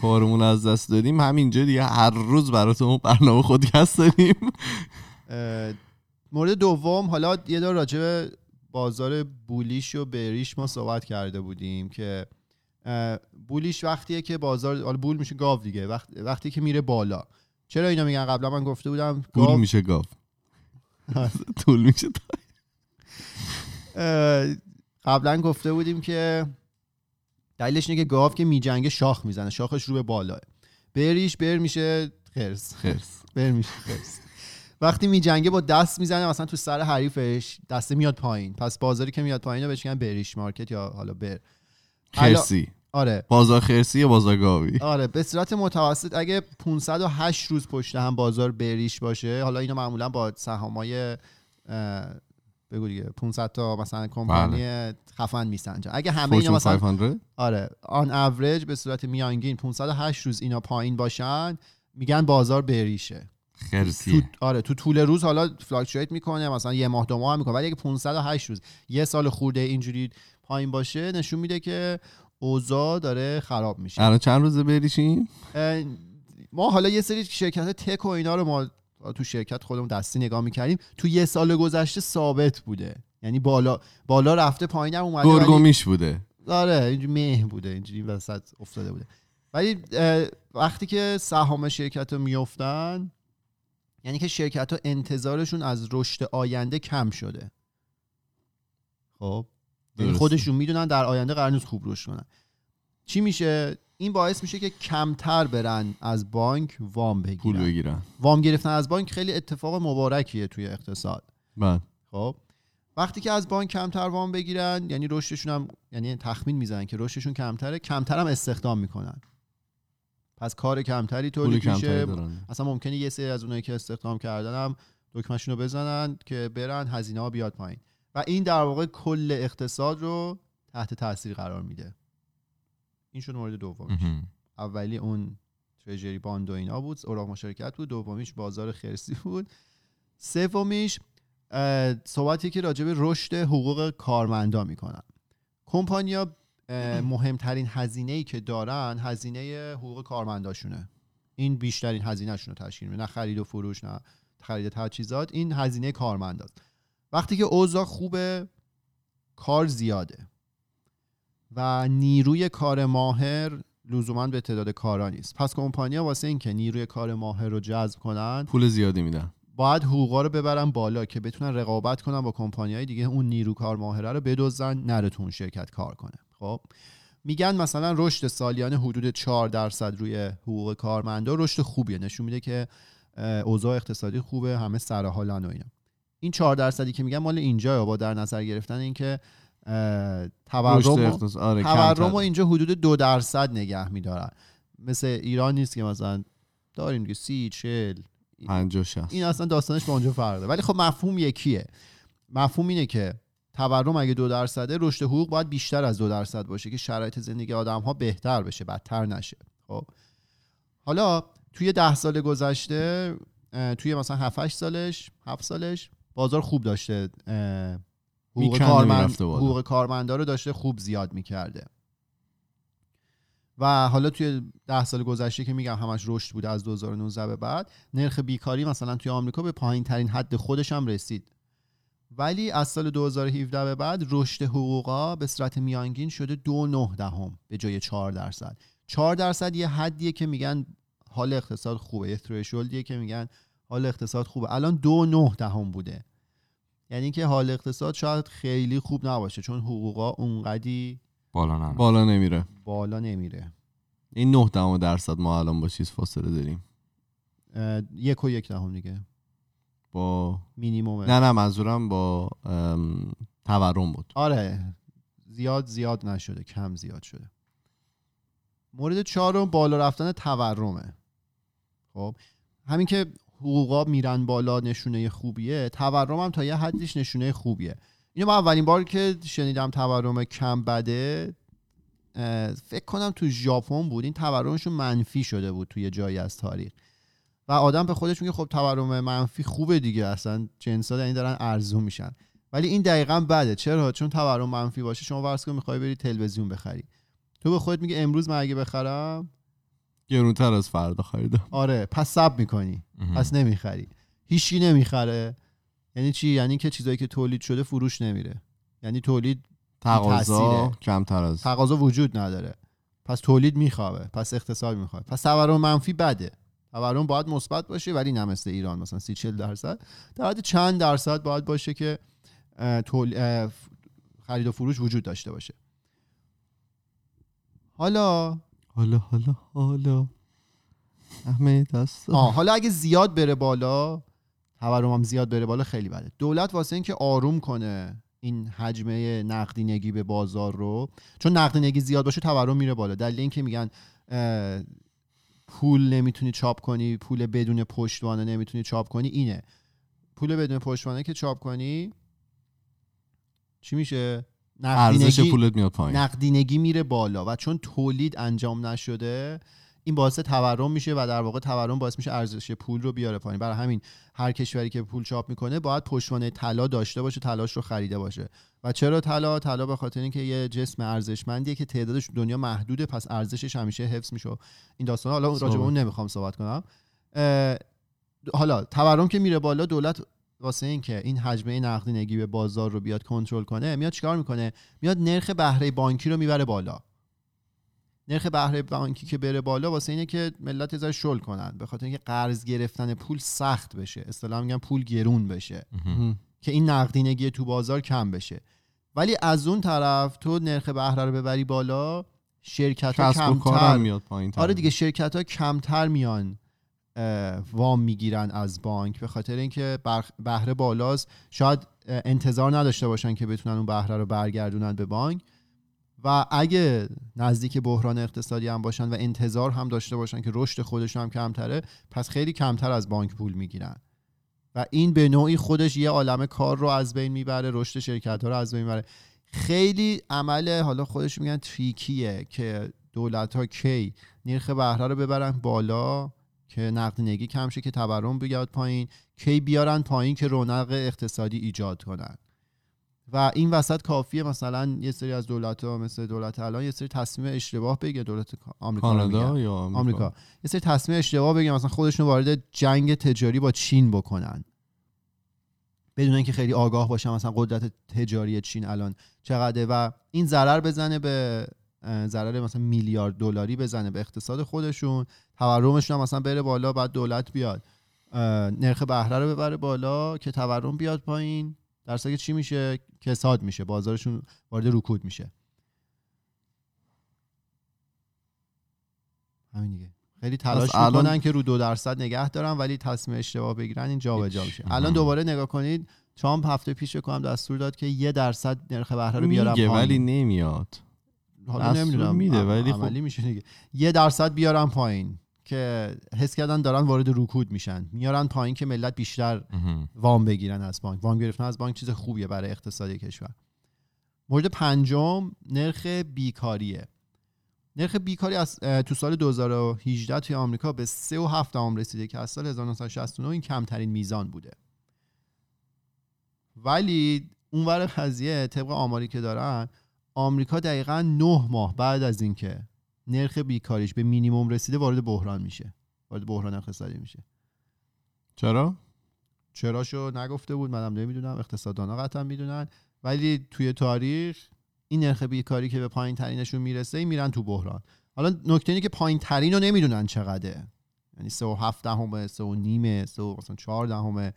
کارمون از دست دادیم. همینجا دیگه هر روز براتون برنامه خودکست داریم. مورد دوم حالا یه دور راجع به بازار بولیش و بریش ما صحبت کرده بودیم که بولیش وقتیه که بازار حالا بول میشه گاو دیگه وقت وقتی که میره بالا. چرا اینا میگن؟ قبلا من گفته بودم گاو میشه گاو. [LAUGHS] طول میشه قبلا گفته بودیم که دلیلش اینه که گاو که میجنگه شاخ می‌زنه شاخش رو به بالاه بریش بر میشه خرس. خرس. بر میشه خرس. وقتی میجنگه با دست می‌زنه مثلا تو سر حریفش دسته میاد پایین. پس بازاری که میاد پایین رو بهش میگن بریش مارکت یا حالا بر. خرسی. آره. بازار خرسی یا بازار گاوی آره به صورت متوسط اگه 508 روز پشت هم بازار بریش باشه حالا اینو معمولا با سهامای بگو دیگه 500 تا مثلا کمپانی خفن میسنجن اگه همه اینا مثلا 500 آره. آن اوریج به صورت میانگین 508 روز اینا پایین باشن میگن بازار بریشه. تو خرسیه آره تو طول روز حالا فلاکچویت می‌کنه مثلا یه ماه دو ماه هم می‌کنه ولی اگه 508 روز یه سال خورده اینجوری پایین باشه نشون میده که اوضاع داره خراب میشه. الان چند روزه بریشیم؟ ما حالا یه سری شرکت تک و اینا رو ما تو شرکت خودمون دستی نگاه می‌کردیم. تو یه سال گذشته ثابت بوده. یعنی بالا بالا رفته پایین هم اومده ولی- گرگومیش بوده. آره اینجوری مه بوده اینجوری وسط افتاده بوده. ولی وقتی که سهام شرکت رو میفتن یعنی که شرکت ها انتظارشون از رشد آینده کم شده. خب؟ یعنی. خودشون می‌دونن در آینده قرار نیست خوب رشد کنن. چی میشه؟ این باعث میشه که کمتر برن از بانک وام پول بگیرن. بگیرن وام گرفتن از بانک خیلی اتفاق مبارکیه توی اقتصاد. بعد خب. وقتی که از بانک کمتر وام بگیرن یعنی رشدشون هم یعنی تخمین می‌زنن که رشدشون کمتره کمتر هم استخدام می‌کنن. پس کار کمتری تولید میشه. اصلا ممکنه یه سری از اونایی که استخدام کردن هم دکمهشون رو بزنن که برن هزینه ها بیاد پایین. و این در واقع کل اقتصاد رو تحت تاثیر قرار میده. این شد مورد مهم. اولی اون ترژری باند و اینا بود اوراق مشارکت بود. دومیش بازار خرسی بود. سومیش صحبتی که راجع به رشد حقوق کارمندا می‌کنن. کمپانیا مهمترین هزینه ای که دارن هزینه حقوق کارمنداشونه. این بیشترین هزینهشون رو تشکیل میده. نه خرید و فروش نه خرید تجهیزات. این هزینه کارمنداست. وقتی که اوضاع خوبه کار زیاده و نیروی کار ماهر لزوما به تعداد کارا نیست. پس کمپانیا واسه اینکه نیروی کار ماهر رو جذب کنن پول زیادی میدن. باید حقوقا رو ببرن بالا که بتونن رقابت کنن با کمپانیای دیگه. اون نیرو کار ماهره رو بدزدن نره تو اون شرکت کار کنه. خب؟ میگن مثلا رشد سالیانه حدود 4 درصد روی حقوق کارمندا. رشد خوبیه. نشون میده که اوضاع اقتصادی خوبه همه سر حالن و اینا. این 4 درصدی که میگن مال اینجا با در نظر گرفتن اینکه تورم آره تورم اینجا حدود دو درصد نگه میدارن. مثل ایران نیست که مثلا داریم دیگه سی چل 50 60 این اصلا داستانش با اونجا فرق ولی خب مفهوم یکیه. مفهوم اینه که تورم اگه دو درصده رشد حقوق باید بیشتر از دو درصد باشه که شرایط زندگی آدم ها بهتر بشه بدتر نشه. خب؟ حالا توی ده سال گذشته توی مثلا 7 8 سالش 7 سالش بازار خوب داشته حقوق کارمند. حقوق کارمندا رو داشته خوب زیاد می‌کرده. و حالا توی ده سال گذشته که میگم همش رشد بوده از 2019 به بعد نرخ بیکاری مثلا توی آمریکا به پایین ترین حد خودش هم رسید. ولی از سال 2017 به بعد رشد حقوقا به صورت میانگین شده دو نه دهم به جای 4 درصد. 4 درصد یه حدیه که میگن حال اقتصاد خوبه. یه thresholdیه که میگن حال اقتصاد خوبه. الان دو نه دهم بوده. یعنی که حال اقتصاد شاید خیلی خوب نباشه چون حقوقا اونقدی بالا نرم بالا نمیره. بالا نمیره. این 9 دهم درصد ما الان با چیز فاصله داریم. یک و یک دهم دیگه. با مینیمومه. نه نه منظورم با تورم بود. آره زیاد زیاد نشده کم زیاد شده. مورد چهارم بالا رفتن تورمه. خب همین که حقوقا میرن بالا نشونه خوبیه تورم هم تا یه حدیش نشونه خوبیه. اینو من اولین بار که شنیدم تورم کم بده فکر کنم تو ژاپن بود. این تورمشون منفی شده بود توی جایی از تاریخ. و آدم به خودش میگه خب تورم منفی خوبه دیگه اصلا جنسا یعنی دارن ارزون میشن. ولی این دقیقا بده. چرا؟ چون تورم منفی باشه شما کن می‌خوای بری تلویزیون بخری. تو به خودت میگه امروز من اگه بخرم گرونتر از فردا خریدم آره پس سب می‌کنی. پس نمی‌خری. هیچی نمی‌خره. یعنی چی؟ یعنی که چیزایی که تولید شده فروش نمیره. یعنی تولید تقاضا. کمتر از تقاضا وجود نداره. پس تولید میخوابه. پس اقتصاد می‌خواد پس تورم منفی بده. تورم باید مثبت باشه ولی نه مثل ایران مثلا 30 40 درصد. در حد چند درصد باید باشه که تول... خرید و فروش وجود داشته باشه. حالا حالا حالا حالا. همه دست آه حالا اگه زیاد بره بالا تورم هم زیاد بره بالا خیلی بده. دولت واسه اینکه آروم کنه این حجمه نقدینگی به بازار رو. چون نقدینگی زیاد باشه تورم میره بالا. دلیل اینکه میگن پول نمی‌تونی چاپ کنی پول بدون پشتوانه نمی‌تونی چاپ کنی اینه. پول بدون پشتوانه که چاپ کنی چی میشه؟ ارزش نقدینگی پولت میاد پایین. نقدینگی میره بالا و چون تولید انجام نشده این باعث تورم میشه و در واقع تورم باعث میشه ارزش پول رو بیاره پایین. برای همین هر کشوری که پول چاپ می‌کنه باید پشتوانه طلا داشته باشه تلاش رو خریده باشه. و چرا طلا؟ طلا به خاطر اینکه یه جسم ارزشمندیه که تعدادش دنیا محدوده پس ارزشش همیشه حفظ میشه. این داستان حالا راجع به. اون نمی‌خوام صحبت کنم. حالا تورم که میره بالا دولت واسه اینکه این حجمه نقدینگی به بازار رو بیاد کنترل کنه میاد چیکار می‌کنه؟ میاد نرخ بهره بانکی رو می‌بره بالا. نرخ بهره بانکی که بره بالا واسه اینه که ملت ازش شل کنن به خاطر اینکه قرض گرفتن پول سخت بشه. اصطلاحا میگن پول گرون بشه. که این نقدینگی تو بازار کم بشه. ولی از اون طرف تو نرخ بهره رو ببری بالا شرکت ها کمتر. میاد پایین آره دیگه شرکت ها کمتر میان. وام می‌گیرن از بانک به خاطر اینکه بهره بالاست. شاید انتظار نداشته باشن که بتونن اون بهره رو برگردونن به بانک. و اگه نزدیک بحران اقتصادی هم باشن و انتظار هم داشته باشن که رشد خودشون هم کمتره پس خیلی کمتر از بانک پول می‌گیرن. و این به نوعی خودش یه عالم کار رو از بین می‌بره رشد شرکت ها رو از بین می‌بره. خیلی عمل حالا خودش میگن تریکیه که دولت ها کی نرخ بهره رو ببرن بالا. که نقدینگی کم شه که تورم بیاد پایین کی بیارن پایین که رونق اقتصادی ایجاد کنن. و این وسط کافیه مثلا یه سری از دولت ها مثل دولت الان یه سری تصمیم اشتباه بگیره دولت آمریکا. کانادا یا آمریکا, آمریکا. یه سری تصمیم اشتباه بگیرن مثلا خودشون وارد جنگ تجاری با چین بکنن. بدون اینکه خیلی آگاه باشن مثلا قدرت تجاری چین الان چقدره و این ضرر بزنه به ضرر مثلا میلیارد دلاری بزنه به اقتصاد خودشون تورمشون هم مثلا بره بالا بعد دولت بیاد. نرخ بهره رو ببره بالا که تورم بیاد پایین. در که چی میشه؟ کساد میشه. بازارشون وارد رکود میشه. همین دیگه. خیلی تلاش پس الان- می‌کنن که رو دو درصد نگه دارن ولی تصمیم اشتباه بگیرن این جابجا هیچ. میشه. مهم. الان دوباره نگاه کنید ترامپ هفته پیش کنم دستور داد که یه درصد نرخ بهره رو بیارن میگه پایین. ولی نمیاد. حالا نمی‌دونم میده، ولی خب- عملی میشه دیگه. یه درصد بیارن پایین که حس کردن دارن وارد رکود میشن. میارن پایین که ملت بیشتر وام بگیرن از بانک. وام گرفتن از بانک چیز خوبیه برای اقتصاد کشور. مورد پنجم نرخ بیکاریه. نرخ بیکاری از تو سال 2018 توی آمریکا به 3.7 دهم رسیده که از سال 1969 این کمترین میزان بوده. ولی اونور قضیه طبق آماری که دارن آمریکا دقیقا 9 ماه بعد از اینکه نرخ بیکاریش به مینیمم رسیده وارد بحران میشه. وارد بحران اقتصادی میشه. چرا؟ چراشو نگفته بود منم نمی‌دونم. اقتصاددانا قطعا می‌دونن. ولی توی تاریخ این نرخ بیکاری که به پایین ترینشون می‌رسه میرن تو بحران. حالا نکته اینه که پایین ترین رو نمی‌دونن چقدره. یعنی سه و هفت دهمه سه و نیمه سه و مثلا چهار دهمه.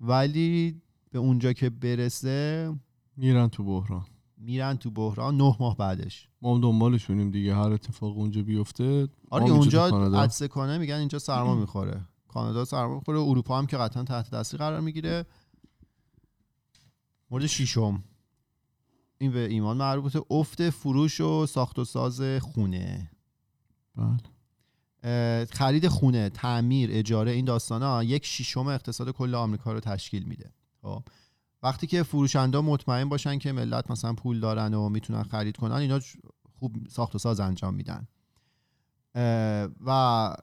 ولی به اونجا که برسه میرن تو بحران. میرن تو بحران نه ماه بعدش. ما هم دنبالشونیم دیگه هر اتفاق اونجا بیفته آره اونجا. عدسه کنه میگن اینجا سرما می‌خوره. کانادا سرما می‌خوره اروپا هم که قطعا تحت تاثیر قرار می‌گیره. مورد ششم. این به ایمان مربوطه افت فروش و ساخت و ساز خونه. بله. خرید خونه تعمیر اجاره این داستان ها یک شیشم اقتصاد کل آمریکا رو تشکیل میده. خب. وقتی که فروشنده مطمئن باشن که ملت مثلا پول دارن و می‌تونن خرید کنن اینا خوب ساخت و ساز انجام میدن. و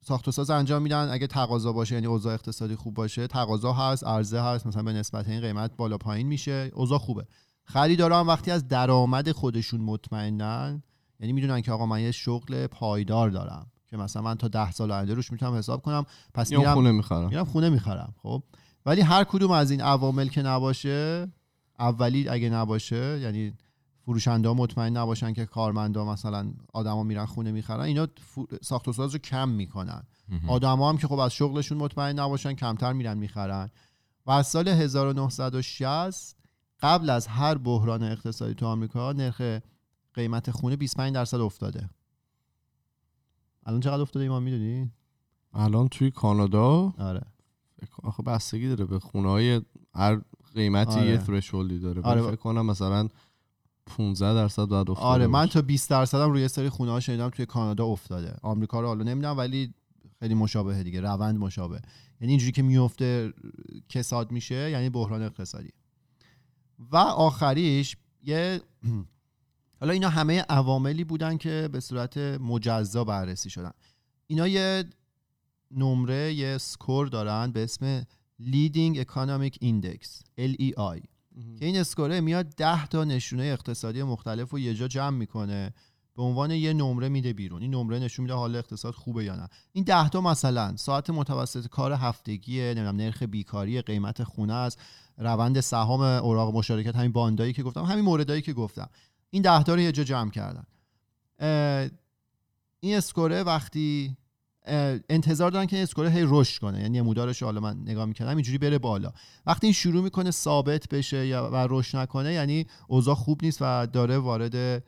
ساخت و ساز انجام میدن. اگه تقاضا باشه یعنی اوضاع اقتصادی خوب باشه تقاضا هست عرضه هست مثلا به نسبت این قیمت بالا پایین میشه اوضاع خوبه. خریدارا هم وقتی از درآمد خودشون مطمئنن یعنی می‌دونن که آقا من یه شغل پایدار دارم که مثلا من تا ده سال آینده روش می‌تونم حساب کنم پس میرم خونه می‌خرم. میرم خونه می‌خرم خب؟ ولی هر کدوم از این عوامل که نباشه اولی اگه نباشه یعنی فروشنده ها مطمئن نباشن که کارمندا مثلا آدما میرن خونه می‌خرن اینا ساخت و ساز رو کم می‌کنن. آدما هم که خب از شغلشون مطمئن نباشن کمتر میرن می‌خرن. و از سال 1960 قبل از هر بحران اقتصادی تو آمریکا نرخ قیمت خونه 25 درصد افتاده. الان چقدر افتاده ایمان می‌دونی؟ الان توی کانادا آره. آخه بستگی داره به خونه های هر قیمتی آره. یه thresholdی داره آره. فکر کنم مثلا 15 درصد بعد افتاده آره من. تا 20 درصدم روی یه سری خونه ها شنیدم توی کانادا افتاده آمریکا رو حالا نمی‌دونم ولی خیلی مشابهه دیگه روند مشابه یعنی اینجوری که میفته کساد میشه یعنی بحران اقتصادی و آخریش یه [CLEARS THROAT] حالا اینا همه عواملی بودن که به صورت مجزا بررسی شدن اینا یه نمره یه سکور دارن به اسم Leading Economic Index LEI که این اسکوره میاد 10 تا نشونه اقتصادی مختلف رو یه جا جمع می‌کنه. به عنوان یه نمره میده بیرون. این نمره نشون میده حال اقتصاد خوبه یا نه. این 10 تا مثلا ساعت متوسط کار هفتگی نمی‌دونم نرخ بیکاری قیمت خونه است روند سهام اوراق مشارکت همین باندایی که گفتم همین موردایی که گفتم. این 10 تا رو یه جا جمع کردن. این اسکوره وقتی انتظار دارن که این اسکوره هی رشد کنه. یعنی نمودارش حالا من نگاه می‌کردم اینجوری بره بالا. وقتی این شروع می‌کنه ثابت بشه یا و رشد نکنه یعنی اوضاع خوب نیست و داره وارد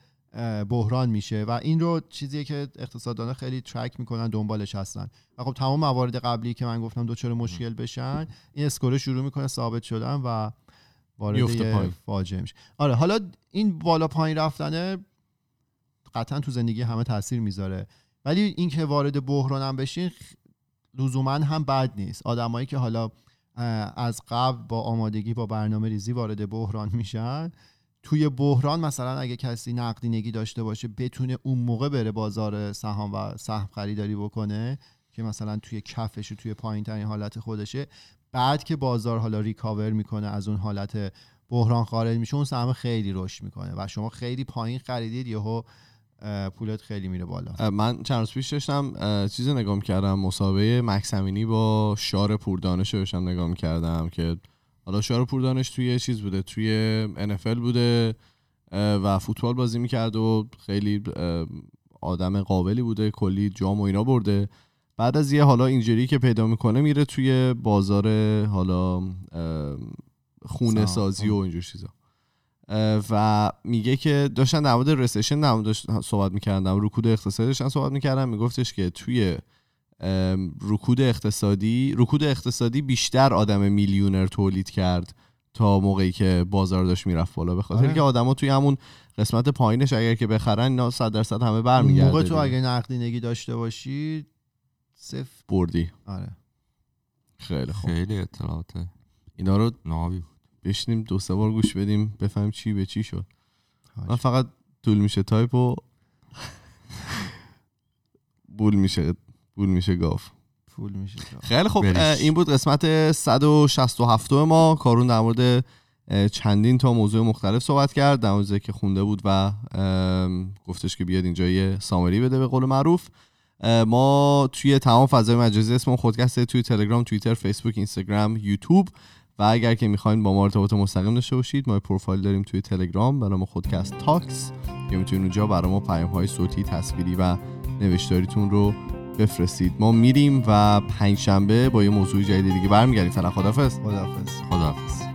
بحران میشه. و این رو چیزیه که اقتصاددانا خیلی ترک می‌کنن دنبالش هستن. و خب تمام موارد قبلی که من گفتم دچار مشکل بشن این اسکوره شروع می‌کنه ثابت شدن و وارد. فاجعه میشه. آره حالا این بالا پایین رفتنه قطعا تو زندگی همه تاثیر می‌ذاره. ولی اینکه وارد بحران هم بشین لزوما هم بد نیست. آدمایی که حالا از قبل با آمادگی با برنامه ریزی وارد بحران میشن توی بحران مثلا اگه کسی نقدینگی داشته باشه بتونه اون موقع بره بازار سهام و سهم خریداری بکنه که مثلا توی کفش و توی پایین ترین حالت خودشه. بعد که بازار حالا ریکاور می‌کنه از اون حالت بحران خارج میشه اون سهم خیلی رشد می‌کنه و شما خیلی پایین خریدید یهو پولت خیلی میره بالا. من چند روز پیش داشتم اه، چیز رو نگاه کردم مسابقه مکس امینی با شار پوردانش رو داشتم نگاه کردم که حالا شار پوردانش توی چیز بوده توی NFL بوده و فوتبال بازی می‌کرد و خیلی آدم قابلی بوده کلی جام و اینا برده. بعد از یه حالا اینجوری که پیدا می‌کنه میره توی بازار حالا خونه. سازی و اینجور چیزا. و میگه که داشتن در مورد رسشن در موردش صحبت می‌کردن رکود اقتصادی داشتن صحبت می‌کردن میگفتش که توی رکود اقتصادی رکود اقتصادی بیشتر آدم میلیونر تولید کرد تا موقعی که بازار داشت می‌رفت بالا به خاطر آره. که آدما توی همون قسمت پایینش اگر که بخرن اینا 100 درصد همه برمیگرده موقع تو. اگه نقدینگی داشته باشی صفر. بردی. آره. خیلی خوب. خیلی اطلاعات اینا رو نابی. بشینیم دو سه بار گوش بدیم بفهمیم چی به چی شد. حاج. من فقط طول میشه تایپ و بول میشه بول میشه گاف پول میشه خیلی خب. اه، این بود قسمت 167 ما. کارون در مورد چندین تا موضوع مختلف صحبت کرد. در مورد که خونده بود و گفتش که بیاد اینجا یه سامری بده به قول معروف. ما توی تمام فضای مجازی اسم خودکسته توی تلگرام توییتر فیسبوک اینستاگرام یوتیوب و اگر که می‌خواین با ما ارتباط مستقیم داشته باشید ما پروفایل داریم توی تلگرام به نام خودکست تاکس. که می‌تونید اونجا برای ما پیام های صوتی تصویری و نوشتاریتون رو بفرستید. ما میریم و پنجشنبه با یه موضوع جدید دیگه برمیگردیم. فعلا خدافظ خداحافظ. خداحافظ.